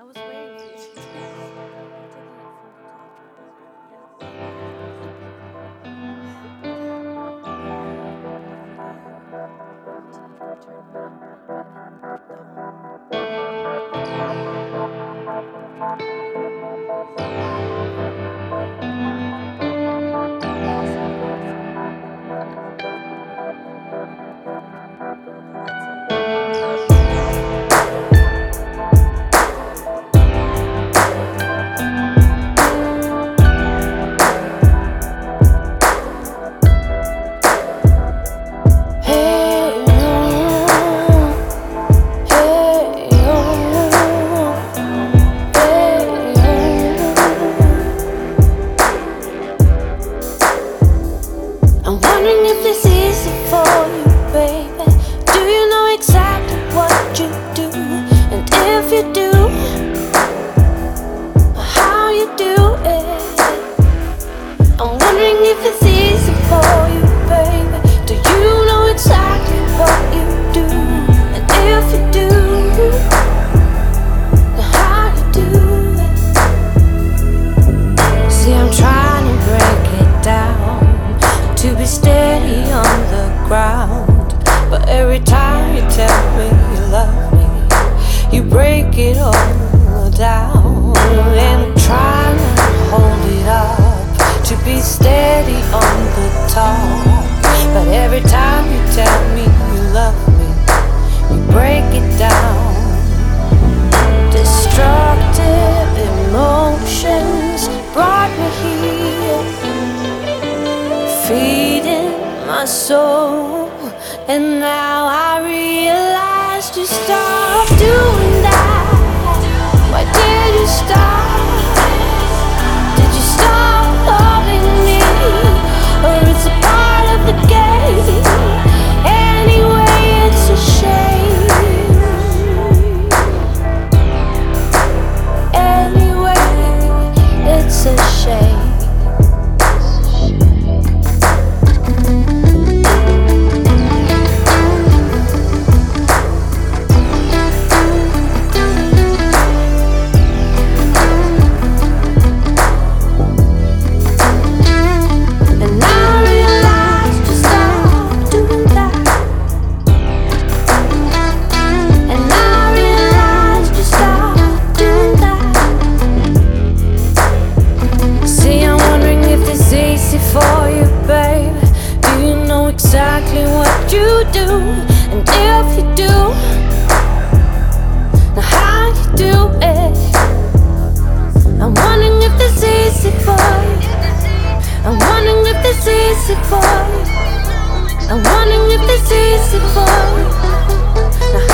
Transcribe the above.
I was waiting wondering if this is a fall. be steady on the top. But every time you tell me you love me, you break it down. Destructive emotions brought me here, feeding my soul. And now I realize you start. I'm wondering if this is it for you. I'm wondering if this is it for you. Now